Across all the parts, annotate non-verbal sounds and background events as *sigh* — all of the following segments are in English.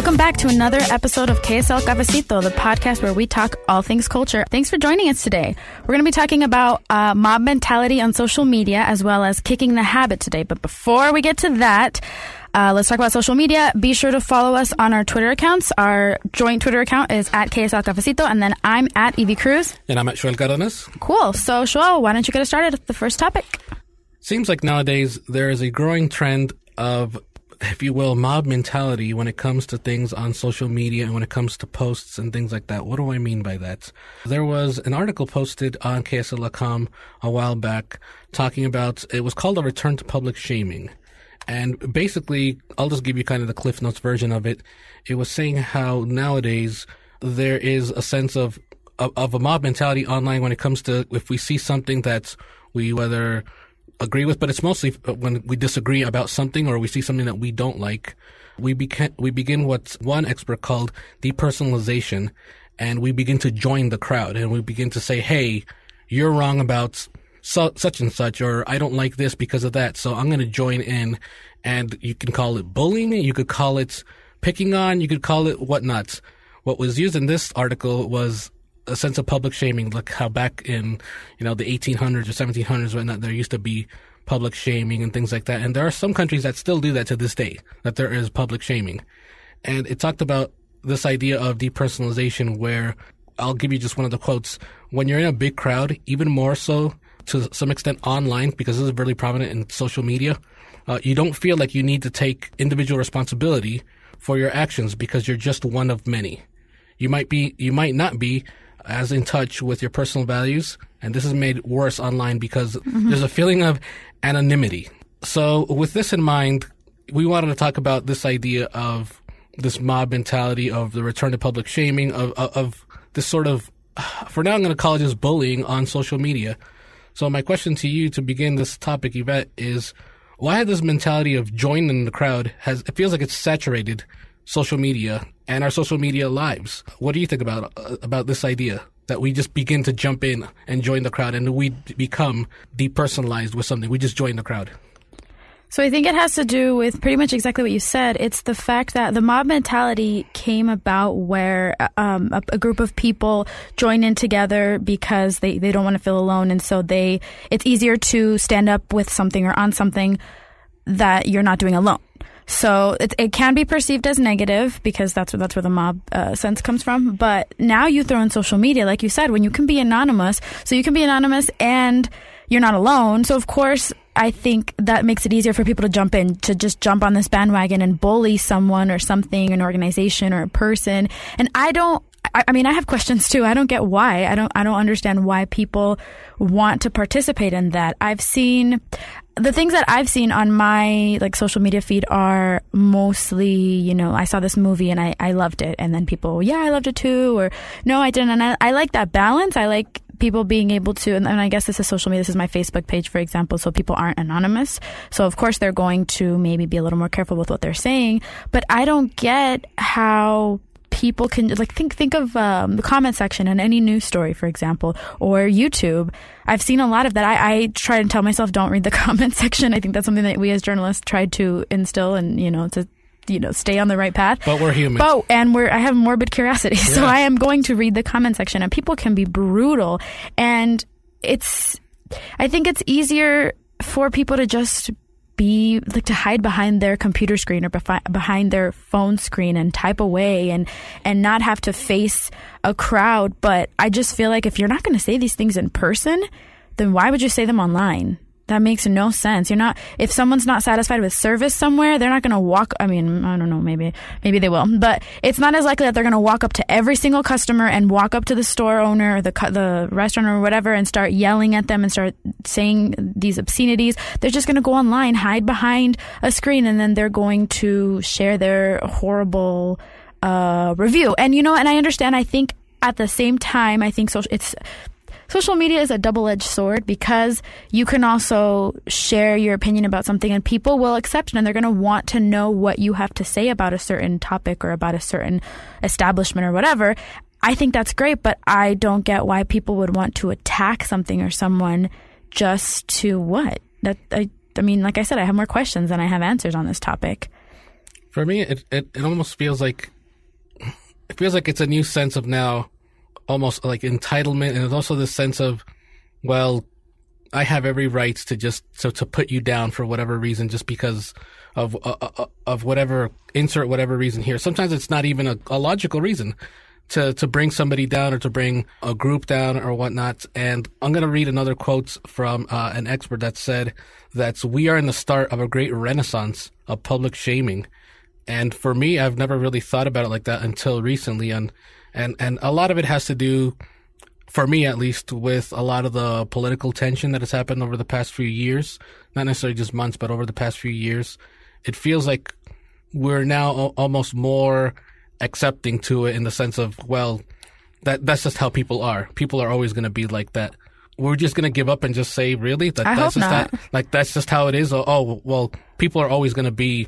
Welcome back to another episode of KSL Cafecito, the podcast where we talk all things culture. Thanks for joining us today. We're going to be talking about uh, mob mentality on social media as well as kicking the habit today. But before we get to that, uh, let's talk about social media. Be sure to follow us on our Twitter accounts. Our joint Twitter account is at KSL Cafecito, and then I'm at Evie Cruz. And I'm at Xoel Càrdenas. Cool. So, Joel, why don't you get us started with the first topic? Seems like nowadays there is a growing trend of if you will, mob mentality when it comes to things on social media and when it comes to posts and things like that. What do I mean by that? There was an article posted on KSL.com a while back talking about, it was called a return to public shaming. And basically, I'll just give you kind of the Cliff Notes version of it. It was saying how nowadays there is a sense of, of, a mob mentality online when it comes to if we see something that we whether agree with, but it's mostly uh, when we disagree about something or we see something that we don't like. We begin we begin what one expert called depersonalization, and we begin to join the crowd, and we begin to say, "Hey, you're wrong about su- such and such," or "I don't like this because of that," so I'm going to join in. And you can call it bullying, you could call it picking on, you could call it whatnot. What was used in this article was a sense of public shaming, like how back in you know the 1800s or 1700s, whatnot, there used to be public shaming and things like that. And there are some countries that still do that to this day, that there is public shaming. And it talked about this idea of depersonalization, where I'll give you just one of the quotes: when you're in a big crowd, even more so to some extent online, because this is really prominent in social media, uh, you don't feel like you need to take individual responsibility for your actions because you're just one of many. You might be, you might not be as in touch with your personal values. And this is made worse online because mm-hmm. there's a feeling of anonymity. So, with this in mind, we wanted to talk about this idea of this mob mentality of the return to public shaming, of, of, of this sort of, for now, I'm going to call it just bullying on social media. So, my question to you to begin this topic, Yvette, is why had this mentality of joining the crowd has, it feels like it's saturated social media and our social media lives. What do you think about uh, about this idea that we just begin to jump in and join the crowd and we become depersonalized with something? We just join the crowd. So I think it has to do with pretty much exactly what you said. It's the fact that the mob mentality came about where um, a, a, group of people join in together because they, they don't want to feel alone, and so they it's easier to stand up with something or on something that you're not doing alone. So it, it can be perceived as negative because that's where, that's where the mob uh, sense comes from. But now you throw in social media, like you said, when you can be anonymous. So you can be anonymous and you're not alone. So of course, I think that makes it easier for people to jump in, to just jump on this bandwagon and bully someone or something, an organization or a person. And I don't, I, I mean, I have questions too. I don't get why. I don't, I don't understand why people want to participate in that. I've seen, the things that I've seen on my like social media feed are mostly, you know, I saw this movie and I, I loved it. And then people, yeah, I loved it too. Or no, I didn't. And I, I like that balance. I like people being able to, and, and I guess this is social media. This is my Facebook page, for example. So people aren't anonymous. So of course they're going to maybe be a little more careful with what they're saying. But I don't get how people can like think think of um, the comment section in any news story, for example, or YouTube. I've seen a lot of that. I, I try to tell myself don't read the *laughs* comment section. I think that's something that we as journalists tried to instill, and you know to you know stay on the right path. But we're human. But and we're I have morbid curiosity, *laughs* yeah. so I am going to read the comment section, and people can be brutal, and it's I think it's easier for people to just be like to hide behind their computer screen or behind their phone screen and type away and and not have to face a crowd. But i just feel like if you're not going to say these things in person then why would you say them online That makes no sense. You're not if someone's not satisfied with service somewhere, they're not going to walk. I mean, I don't know. Maybe maybe they will, but it's not as likely that they're going to walk up to every single customer and walk up to the store owner, or the the restaurant or whatever, and start yelling at them and start saying these obscenities. They're just going to go online, hide behind a screen, and then they're going to share their horrible uh, review. And you know, and I understand. I think at the same time, I think social, it's social media is a double edged sword because you can also share your opinion about something and people will accept it and they're going to want to know what you have to say about a certain topic or about a certain establishment or whatever. I think that's great, but I don't get why people would want to attack something or someone just to what? That I, I mean, like I said, I have more questions than I have answers on this topic. For me, it, it, it almost feels like it feels like it's a new sense of now almost like entitlement and also this sense of well i have every right to just so to put you down for whatever reason just because of uh, uh, uh, of whatever insert whatever reason here. Sometimes it's not even a, a, logical reason to to bring somebody down or to bring a group down or whatnot. And i'm going to read another quote from uh, an expert that said that we are in the start of a great renaissance of public shaming. And for me i've never really thought about it like that until recently. And and and a lot of it has to do for me at least with a lot of the political tension that has happened over the past few years. Not necessarily just months but over the past few years. It feels like we're now almost more accepting to it in the sense of well that that's just how people are. People are always going to be like that. We're just going to give up and just say really? That I that's just not. that like that's just how it is? Oh, oh well people are always going to be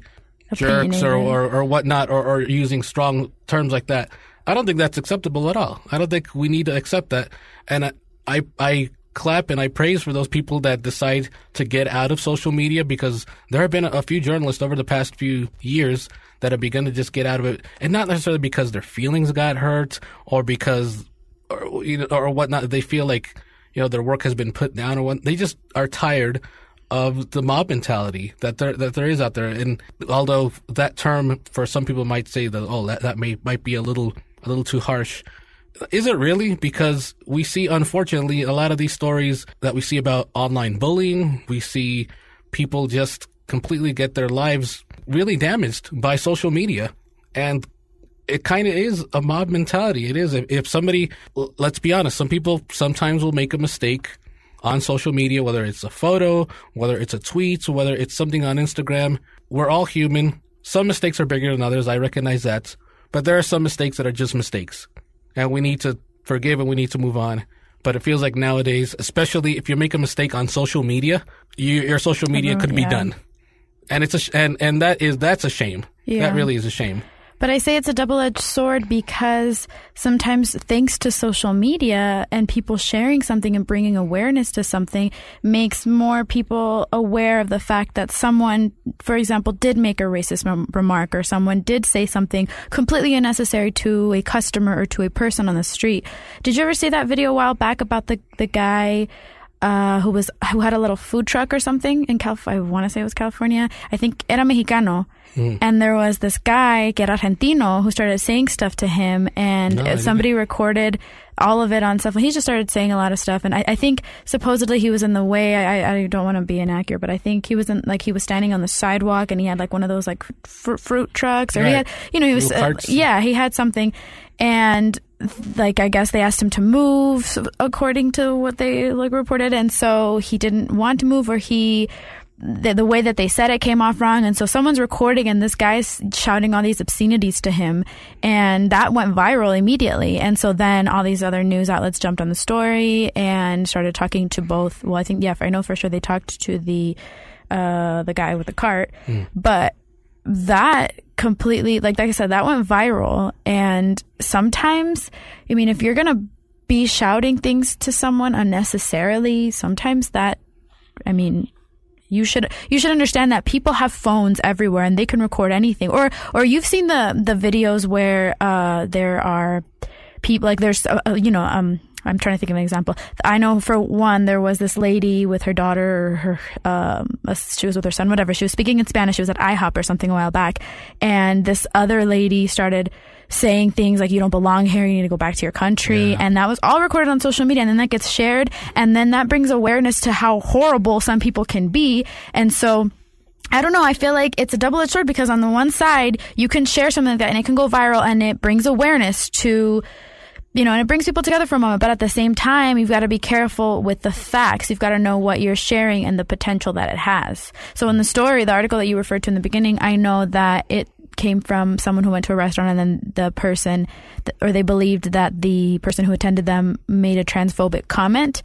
jerks or, or, or whatnot or, or using strong terms like that I don't think that's acceptable at all. I don't think we need to accept that. And I, I, I clap and I praise for those people that decide to get out of social media because there have been a few journalists over the past few years that have begun to just get out of it, and not necessarily because their feelings got hurt or because or you know, or whatnot. They feel like you know their work has been put down or what. They just are tired of the mob mentality that there that there is out there. And although that term for some people might say that oh that, that may might be a little a little too harsh. Is it really? Because we see, unfortunately, a lot of these stories that we see about online bullying, we see people just completely get their lives really damaged by social media. And it kind of is a mob mentality. It is. If, somebody, let's be honest, some people sometimes will make a mistake on social media, whether it's a photo, whether it's a tweet, whether it's something on Instagram. We're all human. Some mistakes are bigger than others. I recognize that. But there are some mistakes that are just mistakes. And we need to forgive and we need to move on. But it feels like nowadays, especially if you make a mistake on social media, you, your social media uh-huh. could be done. And it's a, and, and that is, that's a shame. Yeah. That really is a shame. But I say it's a double edged sword because sometimes, thanks to social media and people sharing something and bringing awareness to something, makes more people aware of the fact that someone, for example, did make a racist m- remark or someone did say something completely unnecessary to a customer or to a person on the street. Did you ever see that video a while back about the, the guy? Uh, who was who had a little food truck or something in California. I want to say it was California. I think era mexicano, Mm. and there was this guy, era argentino, who started saying stuff to him, and No, somebody recorded all of it on stuff. He just started saying a lot of stuff, and I, I think supposedly he was in the way. I, I don't want to be inaccurate, but I think he was in like he was standing on the sidewalk, and he had like one of those like fr- fruit trucks, or he had, you know, he was uh, yeah, he had something, and like I guess they asked him to move according to what they like reported, and so he didn't want to move, or he the, the way that they said it came off wrong, and so someone's recording, and this guy's shouting all these obscenities to him, and that went viral immediately, and so then all these other news outlets jumped on the story and started talking to both. Well, I think yeah, I know for sure they talked to the uh, the guy with the cart, but that completely like like I said that went viral. And sometimes I mean if you're going to be shouting things to someone unnecessarily sometimes that I mean you should you should understand that people have phones everywhere and they can record anything. Or or you've seen the the videos where uh there are people like there's uh, uh, you know um I'm trying to think of an example. I know for one, there was this lady with her daughter, or her um, she was with her son, whatever. She was speaking in Spanish. She was at IHOP or something a while back, and this other lady started saying things like "You don't belong here. You need to go back to your country," Yeah. and that was all recorded on social media, and then that gets shared, and then that brings awareness to how horrible some people can be, and so. I don't know. I feel like it's a double edged sword because on the one side, you can share something like that and it can go viral and it brings awareness to you know, and it brings people together for a moment. But at the same time, you've got to be careful with the facts. You've got to know what you're sharing and the potential that it has. So in the story, the article that you referred to in the beginning, I know that it came from someone who went to a restaurant and then the person, or they believed that the person who attended them made a transphobic comment.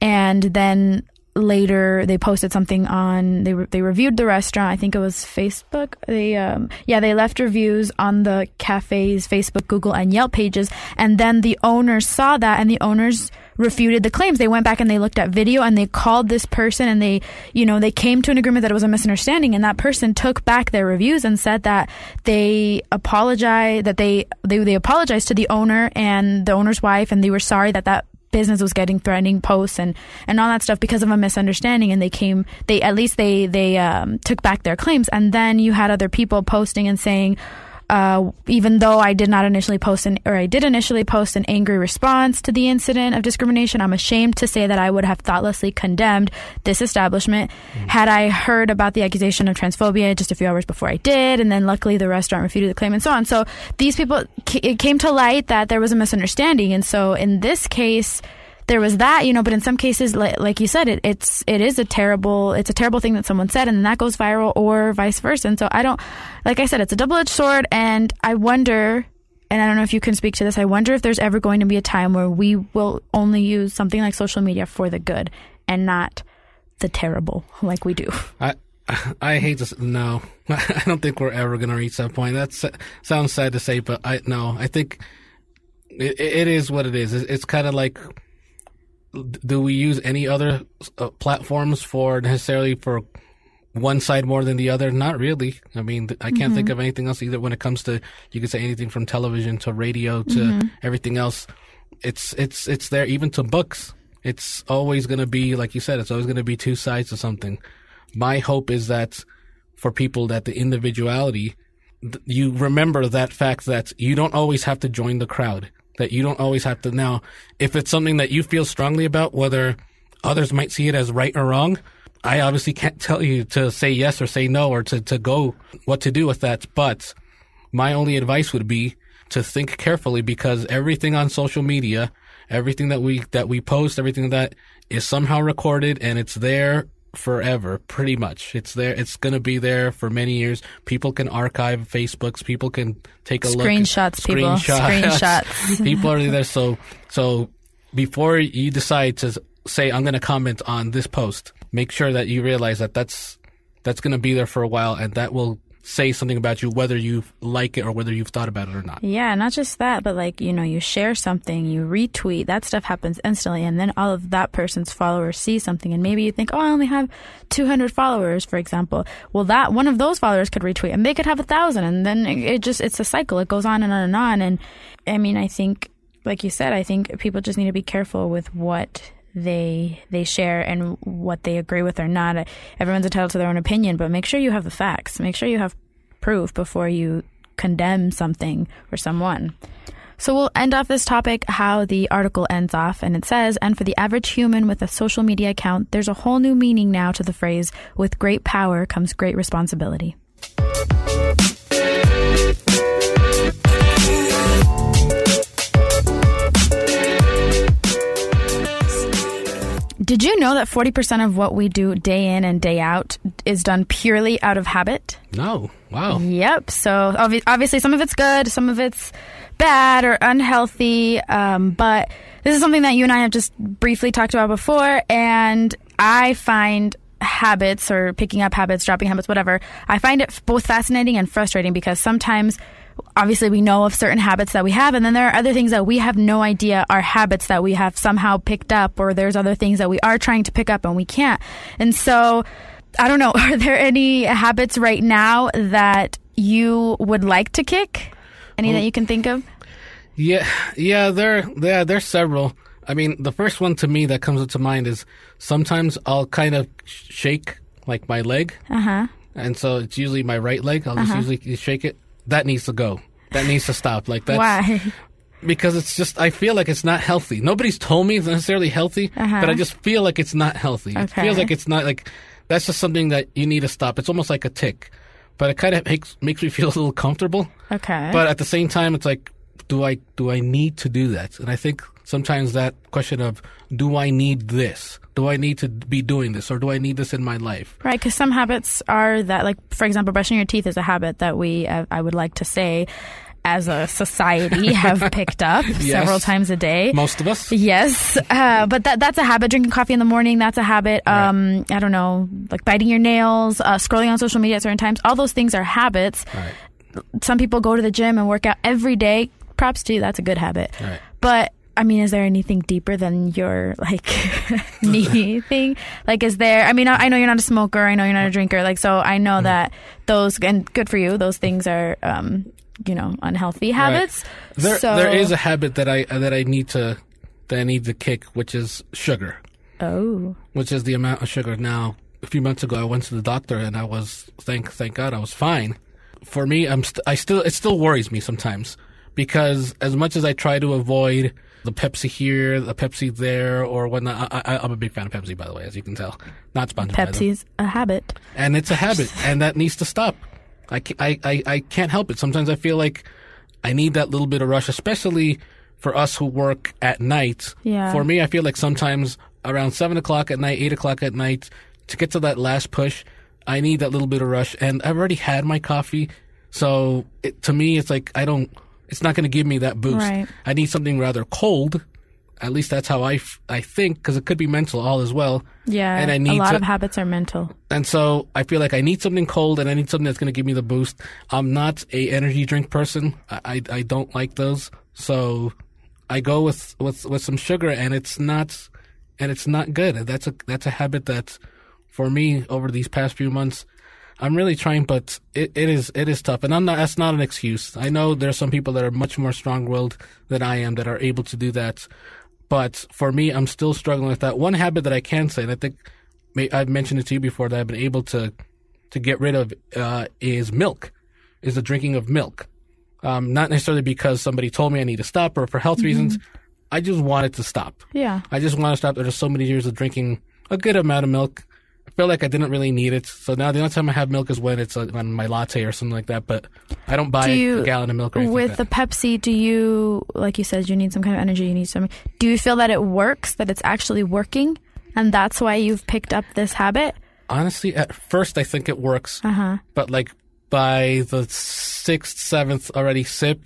And then later they posted something on they re- they reviewed the restaurant. I think it was facebook. They um yeah they left reviews on the cafe's facebook google and yelp pages. And then the owners saw that and the owners refuted the claims. They went back and they looked at video and they called this person and they you know they came to an agreement that it was a misunderstanding. And that person took back their reviews and said that they apologize that they they, they apologized to the owner and the owner's wife and they were sorry that that business was getting threatening posts and and all that stuff because of a misunderstanding. And they came they at least they they um, took back their claims. And then you had other people posting and saying uh, even though I did not initially post an, or I did initially post an angry response to the incident of discrimination, I'm ashamed to say that I would have thoughtlessly condemned this establishment. Had I heard about the accusation of transphobia just a few hours before I did, and then luckily the restaurant refuted the claim and so on. So these people, it came to light that there was a misunderstanding, and so in this case, there was that, you know, but in some cases, like, like you said, it, it's it is a terrible it's a terrible thing that someone said, and then that goes viral, or vice versa. And so I don't, like I said, it's a double edged sword, and I wonder, and I don't know if you can speak to this. I wonder if there's ever going to be a time where we will only use something like social media for the good and not the terrible, *laughs* like we do. I *laughs* I hate to no. *laughs* I don't think we're ever going to reach that point. That sounds sad to say, but I no. I think it, it is what it is. It's, it's kind of like do we use any other uh, platforms for necessarily for one side more than the other? Not really. I mean, I can't think of anything else either when it comes to you could say anything from television to radio to everything else. It's it's it's there even to books. It's always going to be like you said. It's always going to be two sides to something. My hope is that for people that the individuality, you remember that fact that you don't always have to join the crowd. That you don't always have to now. If it's something that you feel strongly about, whether others might see it as right or wrong, I obviously can't tell you to say yes or say no or to, to go what to do with that. But my only advice would be to think carefully because everything on social media, everything that we that we post, everything that is somehow recorded and it's there forever, pretty much. It's there it's gonna be there for many years. People can archive Facebooks, people can take a look Screenshots, people. Screenshots. *laughs* people are there so so before you decide to say I'm gonna comment on this post, make sure that you realize that that's that's gonna be there for a while and that will say something about you, whether you like it or whether you've thought about it or not. Yeah, not just that, but like, you know, you share something, you retweet, that stuff happens instantly, and then all of that person's followers see something, and maybe you think, oh, I only have 200 followers, for example. Well, that one of those followers could retweet, and they could have a thousand, and then it, just, it's a cycle. It goes on and on and on. And I mean, I think, like you said, I think people just need to be careful with what they they share and what they agree with or not. Everyone's entitled to their own opinion, but make sure you have the facts. Make sure you have proof before you condemn something or someone. So we'll end off this topic how the article ends off, and it says, and for the average human with a social media account, there's a whole new meaning now to the phrase, with great power comes great responsibility. Did you know that 40% of what we do day in and day out is done purely out of habit? No. Wow. Yep. So obvi- obviously, some of it's good, some of it's bad or unhealthy. Um, but this is something that you and I have just briefly talked about before, and I find habits or picking up habits, dropping habits, whatever. I find it both fascinating and frustrating because sometimes. Obviously, we know of certain habits that we have, and then there are other things that we have no idea are habits that we have somehow picked up, or there's other things that we are trying to pick up and we can't. And so, I don't know. *laughs* Are there any habits right now that you would like to kick? Any that you can think of? Yeah, yeah, there, yeah, there's several. I mean, the first one to me that comes to mind is sometimes I'll kind of shake like my leg, Uh huh. and so it's usually my right leg. I'll just Uh-huh. usually shake it. That needs to go. That needs to stop. Like that. Why? because it's just I feel like it's not healthy. Nobody's told me it's necessarily healthy, Uh-huh. but I just feel like it's not healthy. Okay. It feels like it's not like that's just something that you need to stop. It's almost like a tick, but it kind of makes makes me *laughs* feel a little comfortable. Okay. But at the same time, it's like, do I do I need to do that? And I think sometimes that question of do I need this? Do I need to be doing this, or do I need this in my life? Right, because some habits are that, like, for example, brushing your teeth is a habit that we, uh, I would like to say, as a society, *laughs* have picked up several times a day. Most of us. Yes, uh, but that that's a habit. Drinking coffee in the morning, that's a habit. Right. Um, I don't know, like biting your nails, uh, scrolling on social media at certain times. All those things are habits. Right. Some people go to the gym and work out every day. Props to you. That's a good habit. Right. But I mean, is there anything deeper than your like *laughs* knee thing? Like, is there? I mean, I, I know you're not a smoker. I know you're not a drinker. Like, so I know that those and good for you. Those things are, um, you know, unhealthy habits. There, so, there is a habit that I that I need to that I need to kick, which is sugar, oh, which is the amount of sugar. Now, a few months ago, I went to the doctor and I was thank thank God I was fine. For me, I'm st- I still it still worries me sometimes because as much as I try to avoid the Pepsi here, the Pepsi there, or whatnot, I, I, I'm a big fan of Pepsi, by the way, as you can tell. Not sponsored. Pepsi's a habit. and it's a habit, and that needs to stop. I, I, I, I can't help it. Sometimes I feel like I need that little bit of rush, especially for us who work at night. Yeah. For me, I feel like sometimes around seven o'clock at night, eight o'clock at night, to get to that last push, I need that little bit of rush. And I've already had my coffee, so it, to me, it's like I don't. It's not going to give me that boost. Right. I need something rather cold. At least that's how I, f- I think, because it could be mental all as well. Yeah, And I need a lot to- of habits are mental. And so I feel like I need something cold and I need something that's going to give me the boost. I'm not a energy drink person. I, I, I don't like those. So I go with, with, with some sugar and it's not, and it's not good. That's a, that's a habit that for me over these past few months, I'm really trying, but it, it is, it is tough. And I'm not, that's not an excuse. I know there are some people that are much more strong willed than I am that are able to do that. But for me, I'm still struggling with that. One habit that I can say, and I think I've mentioned it to you before that I've been able to to get rid of uh, is milk, is the drinking of milk. Um, not necessarily because somebody told me I need to stop or for health reasons. I just wanted to stop. Yeah. I just want to stop. There's so many years of drinking a good amount of milk. Feel like I didn't really need it. So now the only time I have milk is when it's on my latte or something like that. But I don't buy Do you- a gallon of milk or anything With like the. Pepsi, do you, like you said, you need some kind of energy, you need some. Do you feel that it works, that it's actually working? And that's why you've picked up this habit? Honestly, at first I think it works. Uh huh. but like by the sixth, seventh already sip,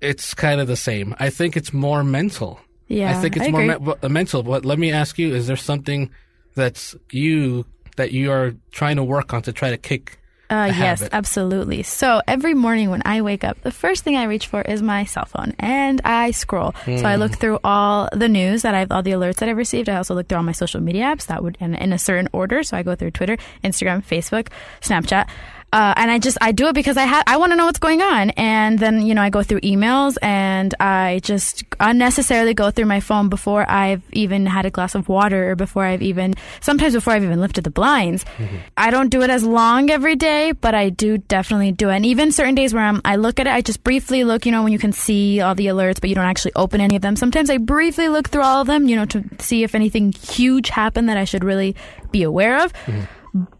it's kind of the same. I think it's more mental. Yeah. I think it's I more me- mental. But let me ask you: Is there something that's you that you are trying to work on to try to kick? Uh, yes, habit? absolutely. So every morning when I wake up, the first thing I reach for is my cell phone and I scroll. So I Hmm. look through all the news that I've, all the alerts that I've received. I also look through all my social media apps that would, in, in a certain order. So I go through Twitter, Instagram, Facebook, Snapchat. Uh, and I just, I do it because I ha- I want to know what's going on. And then, you know, I go through emails and I just unnecessarily go through my phone before I've even had a glass of water or before I've even, sometimes before I've even lifted the blinds. I don't do it as long every day, but I do definitely do it. And even certain days where I'm, I look at it, I just briefly look, you know, when you can see all the alerts, but you don't actually open any of them. Sometimes I briefly look through all of them, you know, to see if anything huge happened that I should really be aware of.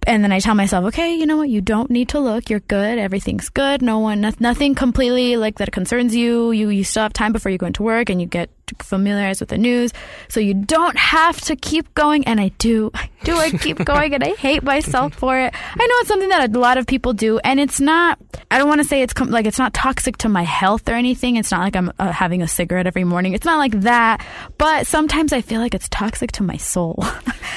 And then I tell myself, okay, you know what? You don't need to look. You're good. Everything's good. No one, no, nothing completely like that concerns you. You, you still have time before you go into work and you get familiarized with the news. So you don't have to keep going. And I do, I do. I keep *laughs* going and I hate myself for it. I know it's something that a lot of people do. And it's not, I don't want to say it's com- like, it's not toxic to my health or anything. It's not like I'm uh, having a cigarette every morning. It's not like that. But sometimes I feel like it's toxic to my soul.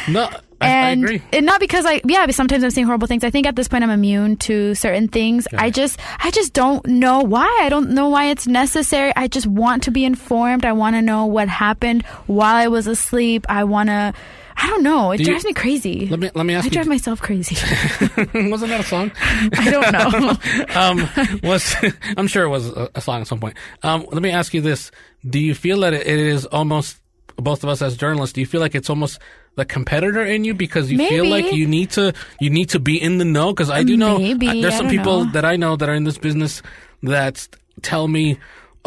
No, I, I and agree. and not because I yeah, sometimes I'm saying horrible things. I think at this point I'm immune to certain things. I just I just don't know why. I don't know why it's necessary. I just want to be informed. I want to know what happened while I was asleep. I want to I don't know. It Do you- drives me crazy. Let me let me ask I you. drive myself crazy. *laughs* wasn't that a song? *laughs* I don't know. *laughs* um, was I'm sure it was a, a song at some point. Um, let me ask you this: Do you feel that it is almost both of us as journalists, do you feel like it's almost the competitor in you because you feel like you need to you need to be in the know? Because I do know Maybe, uh, there's I some people know. that I know that are in this business that tell me.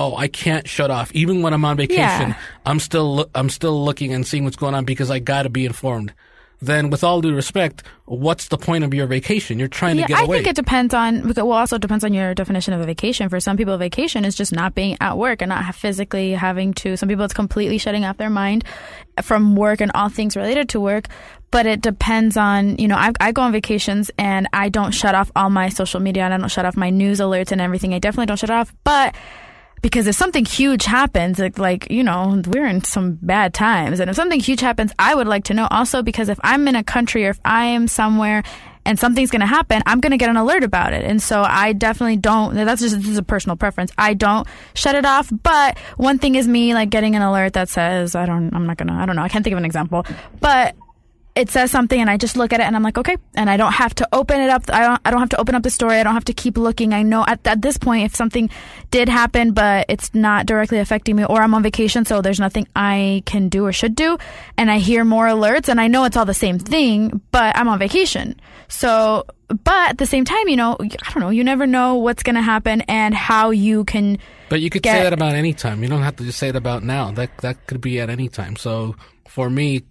Oh, I can't shut off. Even when I'm on vacation, Yeah. I'm still I'm still looking and seeing what's going on because I got to be informed. Then, with all due respect, what's the point of your vacation? You're trying Yeah, to get I away. I think it depends on. Well, also it depends on your definition of a vacation. For some people, a vacation is just not being at work and not physically having to. Some people, it's completely shutting off their mind from work and all things related to work. But it depends on, you know, I, I go on vacations and I don't shut off all my social media and I don't shut off my news alerts and everything. I definitely don't shut off. But because if something huge happens, like, like you know, we're in some bad times, and if something huge happens, I would like to know. Also, because if I'm in a country or if I am somewhere and something's going to happen, I'm going to get an alert about it, and so I definitely don't. That's just this is a personal preference. I don't shut it off, but one thing is me like getting an alert that says I don't. I'm not gonna. I don't know. I can't think of an example, but it says something and I just look at it and I'm like, okay. And I don't have to open it up. I don't, I don't have to open up the story. I don't have to keep looking. I know at, at this point, if something did happen, but it's not directly affecting me or I'm on vacation, so there's nothing I can do or should do. And I hear more alerts and I know it's all the same thing, but I'm on vacation. So, but at the same time, you know, I don't know, you never know what's going to happen and how you can But you could get- say that about any time. You don't have to just say it about now. That that could be at any time. So for me,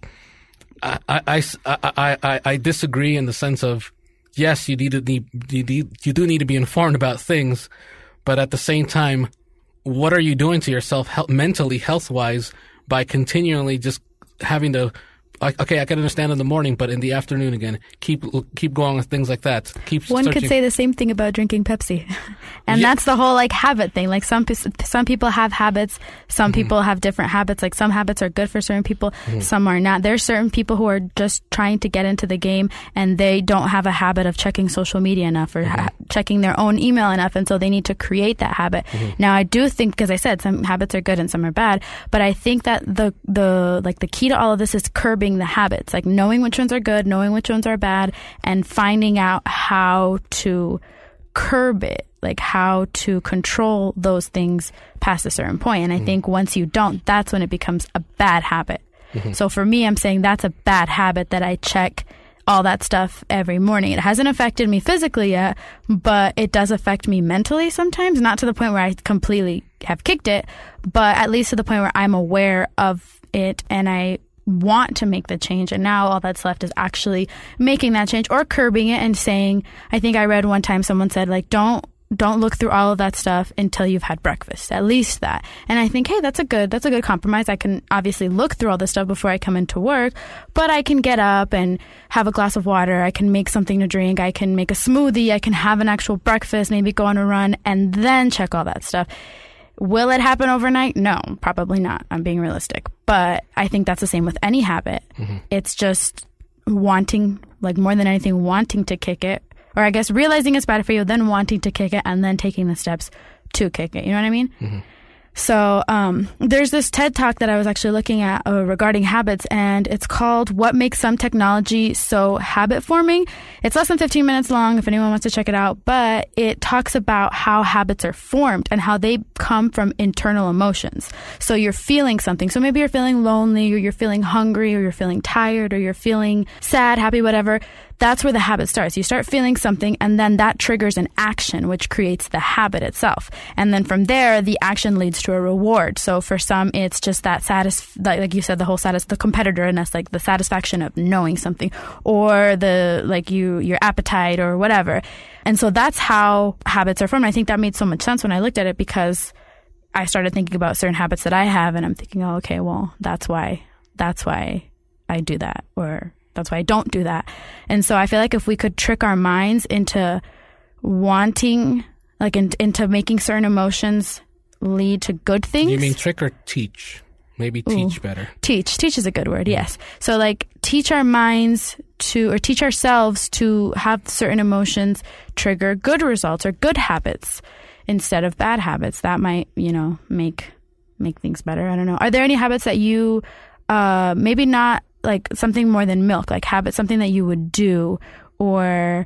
I I, I, I, I- disagree in the sense of yes, you need to need you, need, you do need to be informed about things, but at the same time, what are you doing to yourself mentally, health wise, by continually just having to. Like, okay, I can understand in the morning, but in the afternoon again, keep keep going with things like that. Keep One searching. could say the same thing about drinking Pepsi, *laughs* and Yeah. that's the whole like habit thing. Like some some people have habits, some Mm-hmm. people have different habits. Like some habits are good for certain people, mm-hmm. some are not. There's certain people who are just trying to get into the game, and they don't have a habit of checking social media enough or ha- mm-hmm. checking their own email enough, and so they need to create that habit. Mm-hmm. Now, I do think, because I said some habits are good and some are bad, but I think that the the like the key to all of this is curbing the habits, like knowing which ones are good, knowing which ones are bad, and finding out how to curb it, like how to control those things past a certain point. And I mm-hmm. think once you don't, that's when it becomes a bad habit. Mm-hmm. So for me, I'm saying that's a bad habit that I check all that stuff every morning. It hasn't affected me physically yet, but it does affect me mentally sometimes, not to the point where I completely have kicked it, but at least to the point where I'm aware of it and I want to make the change and now all that's left is actually making that change or curbing it and saying I think I read one time someone said like don't don't look through all of that stuff until you've had breakfast at least that. And i think hey that's a good that's a good compromise. I can obviously look through all this stuff before i come into work but i can get up and have a glass of water. I can make something to drink. I can make a smoothie. I can have an actual breakfast maybe go on a run and then check all that stuff Will it happen overnight? No, probably not. I'm being realistic. But I think that's the same with any habit. Mm-hmm. It's just wanting, like more than anything, wanting to kick it. Or I guess realizing it's bad for you, then wanting to kick it, and then taking the steps to kick it. You know what I mean? Mm-hmm. So um, there's this TED talk that I was actually looking at uh, regarding habits, and it's called "What Makes Some Technology So Habit Forming." It's less than 15 minutes long, if anyone wants to check it out. But it talks about how habits are formed and how they come from internal emotions. So you're feeling something. So maybe you're feeling lonely, or you're feeling hungry, or you're feeling tired, or you're feeling sad, happy, whatever. That's where the habit starts. You start feeling something, and then that triggers an action, which creates the habit itself. And then from there, the action leads to a reward. So for some, it's just that satis, like, like you said, the whole satis, the competitor in us, like the satisfaction of knowing something, or the like you your appetite or whatever. And so that's how habits are formed. I think that made so much sense when I looked at it because I started thinking about certain habits that I have, and I'm thinking, oh, okay, well, that's why, that's why I do that, or that's why I don't do that. And so I feel like if we could trick our minds into wanting, like, in, into making certain emotions lead to good things. You mean trick or teach? Maybe teach better. teach teach is a good word yes so like teach our minds to or teach ourselves to have certain emotions trigger good results or good habits instead of bad habits that might you know make make things better i don't know are there any habits that you uh maybe not like something more than milk like habit something that you would do or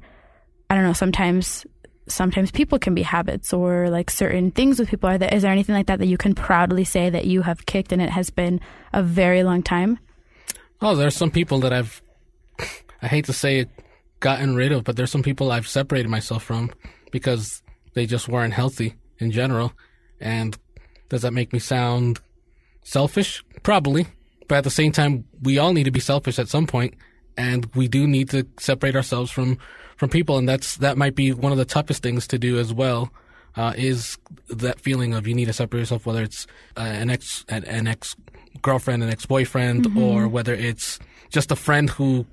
i don't know sometimes sometimes people can be habits or like certain things with people. Are there, is there anything like that that you can proudly say that you have kicked and it has been a very long time? Oh, there's some people that I've, I hate to say it, gotten rid of, but there's some people I've separated myself from because they just weren't healthy in general. And does that make me sound selfish? Probably. But at the same time, we all need to be selfish at some point, and we do need to separate ourselves from from people, and that's that might be one of the toughest things to do as well. Uh, is that feeling of you need to separate yourself, whether it's uh, an ex an, an ex girlfriend, an ex boyfriend, mm-hmm. or whether it's just a friend who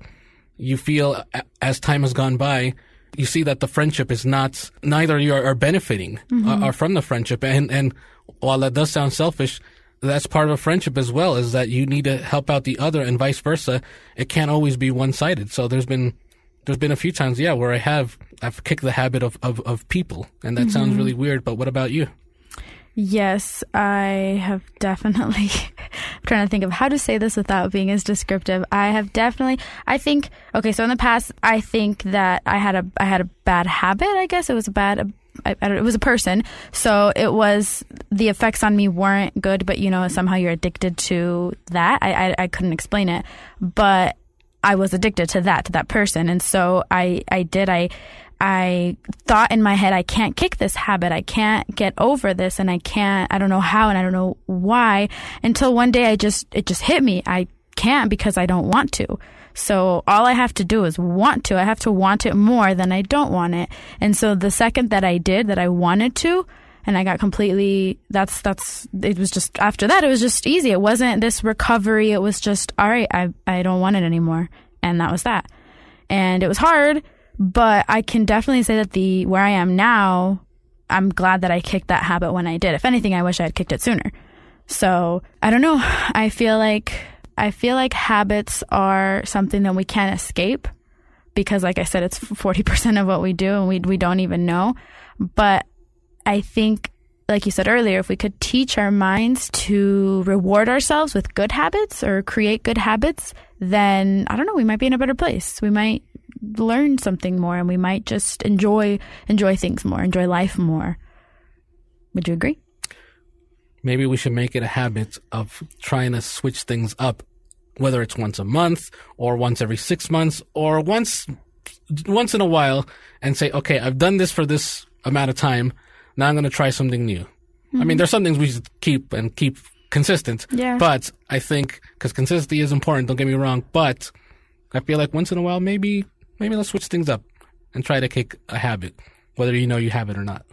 you feel as time has gone by, you see that the friendship is not neither you are, are benefiting mm-hmm. are, are from the friendship, and and while that does sound selfish, that's part of a friendship as well. Is that you need to help out the other, and vice versa. It can't always be one sided. So there's been there's been a few times, yeah, where I have I've kicked the habit of of, of people, and that mm-hmm. sounds really weird. But what about you? Yes, I have definitely. *laughs* I'm trying to think of how to say this without being as descriptive. I have definitely. I think. Okay, so in the past, I think that I had a I had a bad habit. I guess it was a bad. I, I it was a person, so it was the effects on me weren't good. But you know, somehow you're addicted to that. I I, I couldn't explain it, but I was addicted to that to that person, and so I I did I I thought in my head, I can't kick this habit. I can't get over this and I can't, I don't know how and I don't know why until one day I just, it just hit me. I can't because I don't want to. So all I have to do is want to. I have to want it more than I don't want it. And so the second that I did that I wanted to, and I got completely that's that's it was just after that it was just easy. It wasn't this recovery. It was just all right, I I don't want it anymore. And that was that. And it was hard but I can definitely say that the where I am now, I'm glad that I kicked that habit when I did. If anything, I wish I had kicked it sooner. So I don't know. *sighs* I feel like I feel like habits are something that we can't escape because, like I said, it's forty percent of what we do, and we we don't even know. But I think, like you said earlier, if we could teach our minds to reward ourselves with good habits or create good habits, then I don't know, we might be in a better place. We might learn something more and we might just enjoy enjoy things more, enjoy life more. Would you agree? Maybe we should make it a habit of trying to switch things up, whether it's once a month or once every six months or once once in a while and say, okay, I've done this for this amount of time. Now I'm going to try something new. Mm-hmm. I mean, mm-hmm. there's some things we should keep and keep consistent. Yeah. But I think, because consistency is important, don't get me wrong, but I feel like once in a while, maybe maybe let's switch things up and try to kick a habit, whether you know you have it or not.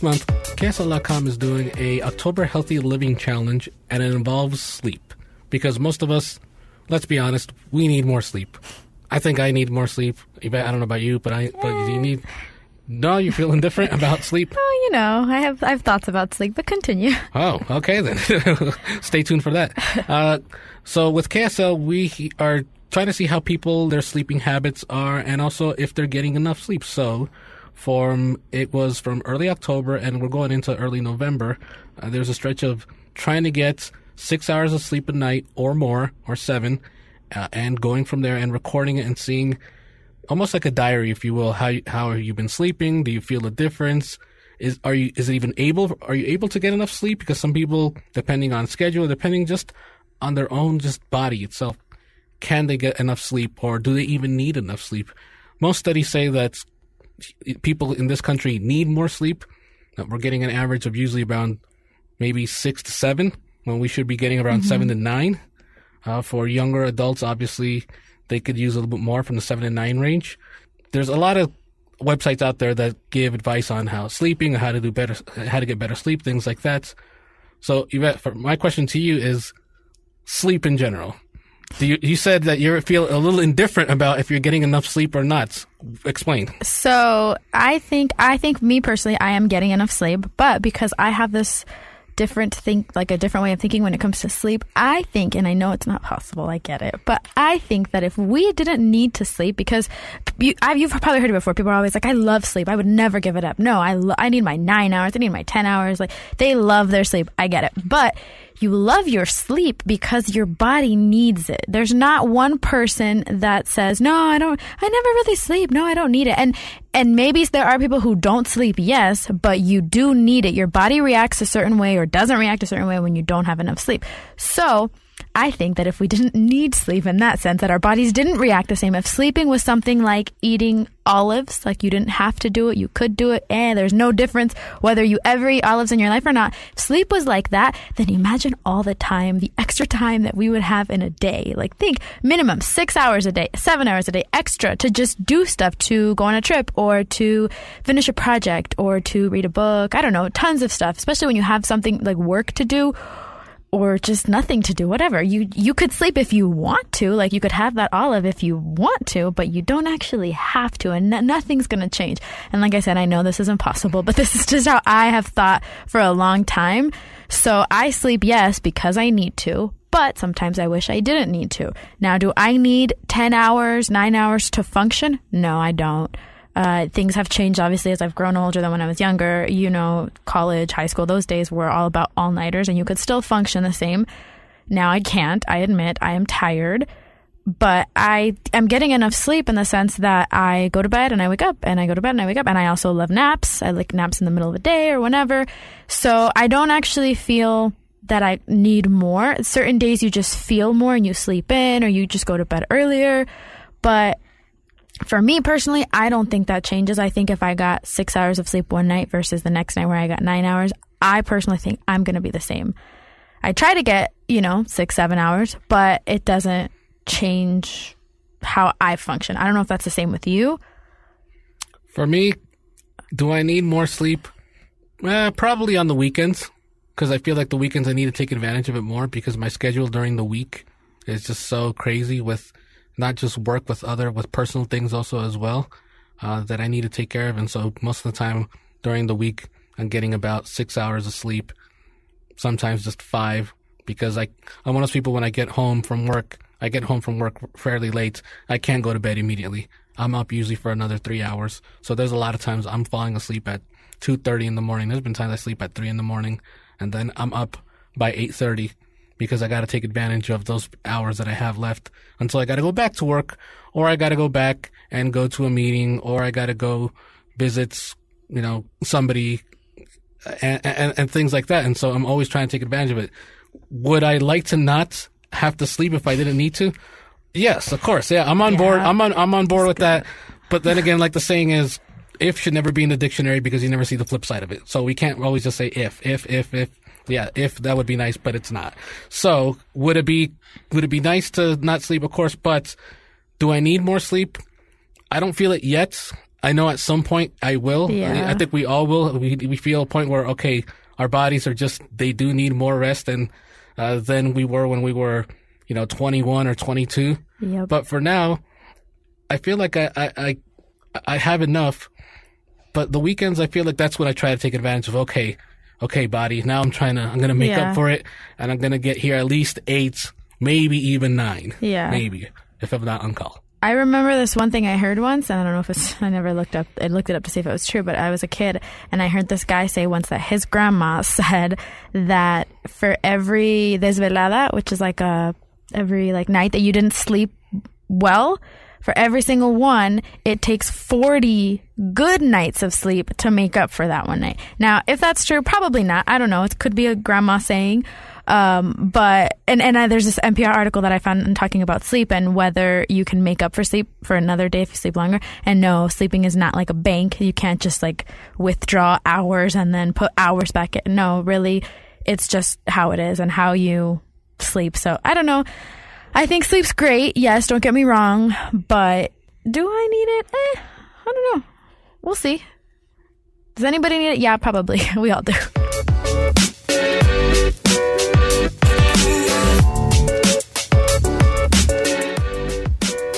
This month, KSL.com is doing a October Healthy Living Challenge, and it involves sleep. Because most of us, let's be honest, we need more sleep. I think I need more sleep. I don't know about you, but I but you need no, you're feeling different about sleep? Oh, you know, I have I have thoughts about sleep, but continue. Oh, okay then. *laughs* Stay tuned for that. Uh, so with KSL, we are trying to see how people their sleeping habits are, and also if they're getting enough sleep. So, from it was from early October, and we're going into early November. Uh, there's a stretch of trying to get six hours of sleep a night or more, or seven, uh, and going from there and recording it and seeing almost like a diary, if you will. How how have you been sleeping? Do you feel a difference? Is are you is it even able? Are you able to get enough sleep? Because some people, depending on schedule, depending just on their own just body itself, can they get enough sleep, or do they even need enough sleep? Most studies say that people in this country need more sleep. We're getting an average of usually around maybe six to seven, when we should be getting around mm-hmm. seven to nine. Uh, for younger adults, obviously, they could use a little bit more from the seven to nine range. There's a lot of websites out there that give advice on how sleeping, how to do better, how to get better sleep, things like that. So, Yvette, for my question to you is sleep in general. You, you, said that you feel a little indifferent about if you're getting enough sleep or not. Explain. So I think I think me personally, I am getting enough sleep, but because I have this different think like a different way of thinking when it comes to sleep. I think, and I know it's not possible, I get it, but I think that if we didn't need to sleep, because you, you've probably heard it before, people are always like, "I love sleep. I would never give it up." No, I lo- I need my nine hours. I need my ten hours. Like they love their sleep. I get it, but you love your sleep because your body needs it. There's not one person that says, "No, I don't I never really sleep. No, I don't need it." And and maybe there are people who don't sleep, yes, but you do need it. Your body reacts a certain way or doesn't react a certain way when you don't have enough sleep. So, I think that if we didn't need sleep in that sense, that our bodies didn't react the same, if sleeping was something like eating olives, like you didn't have to do it, you could do it, and there's no difference whether you ever eat olives in your life or not. If sleep was like that, then imagine all the time, the extra time that we would have in a day. Like think minimum six hours a day, seven hours a day extra to just do stuff, to go on a trip or to finish a project or to read a book. I don't know, tons of stuff, especially when you have something like work to do or just nothing to do, whatever. You you could sleep if you want to, like you could have that olive if you want to, but you don't actually have to, and nothing's going to change. And like I said, I know this is impossible, but *laughs* this is just how I have thought for a long time. So I sleep, yes, because I need to, but sometimes I wish I didn't need to. Now, do I need 10 hours, 9 hours to function? No, I don't. Uh, things have changed obviously as I've grown older than when I was younger. You know, college, high school, those days were all about all nighters and you could still function the same. Now I can't. I admit I am tired, but I am getting enough sleep in the sense that I go to bed and I wake up and I go to bed and I wake up and I also love naps. I like naps in the middle of the day or whenever. So I don't actually feel that I need more. Certain days you just feel more and you sleep in or you just go to bed earlier. But for me personally, I don't think that changes. I think if I got six hours of sleep one night versus the next night where I got nine hours, I personally think I'm going to be the same. I try to get, you know, six, seven hours, but it doesn't change how I function. I don't know if that's the same with you. For me, do I need more sleep? Eh, probably on the weekends because I feel like the weekends I need to take advantage of it more because my schedule during the week is just so crazy with not just work with other with personal things also as well uh, that I need to take care of. And so most of the time during the week, I'm getting about six hours of sleep, sometimes just five, because I I'm one of those people when I get home from work, I get home from work fairly late. I can't go to bed immediately. I'm up usually for another three hours. So there's a lot of times I'm falling asleep at two thirty in the morning. There's been times I sleep at three in the morning, and then I'm up by eight thirty because I got to take advantage of those hours that I have left until I got to go back to work or I got to go back and go to a meeting or I got to go visit, you know, somebody and, and, and, things like that. And so I'm always trying to take advantage of it. Would I like to not have to sleep if I didn't need to? Yes, of course. Yeah, I'm on yeah. board. I'm on, I'm on board That's with good. that. But then again, like the saying is, if should never be in the dictionary because you never see the flip side of it. So we can't always just say if, if, if, if yeah, if that would be nice, but it's not. So would it be would it be nice to not sleep? Of course, but do I need more sleep? I don't feel it yet. I know at some point I will. Yeah. I think we all will. We we feel a point where okay, our bodies are just they do need more rest than uh, than we were when we were you know 21 or 22. Yep. But for now, I feel like I I I, I have enough. But the weekends, I feel like that's when I try to take advantage of. Okay, okay, body, now I'm trying to, I'm going to make yeah. up for it and I'm going to get here at least eight, maybe even nine. Yeah. Maybe, if I'm not on call. I remember this one thing I heard once, and I don't know if it's, *laughs* I never looked up, I looked it up to see if it was true, but I was a kid, and I heard this guy say once that his grandma *laughs* said that for every desvelada, which is like a, every like night that you didn't sleep well, for every single one, it takes 40 good nights of sleep to make up for that one night. Now, if that's true, probably not. I don't know. It could be a grandma saying. Um, but, and, and uh, there's this NPR article that I found talking about sleep and whether you can make up for sleep for another day if you sleep longer. And no, sleeping is not like a bank. You can't just like withdraw hours and then put hours back in. No, really, it's just how it is and how you sleep. So I don't know. I think sleep's great. Yes, don't get me wrong, but do I need it? Eh, I don't know. We'll see. Does anybody need it? Yeah, probably. *laughs* We all do.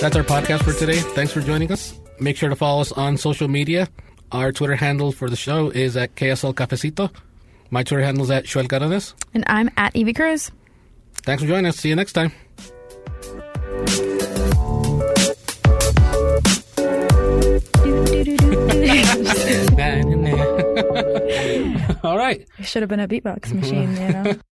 That's our podcast for today. Thanks for joining us. Make sure to follow us on social media. Our Twitter handle for the show is at KSL Cafecito. My Twitter handle is at Xoel Càrdenas. And I'm at Evie Cruz. Thanks for joining us. See you next time. *laughs* All right. It should have been a beatbox machine, you know? *laughs*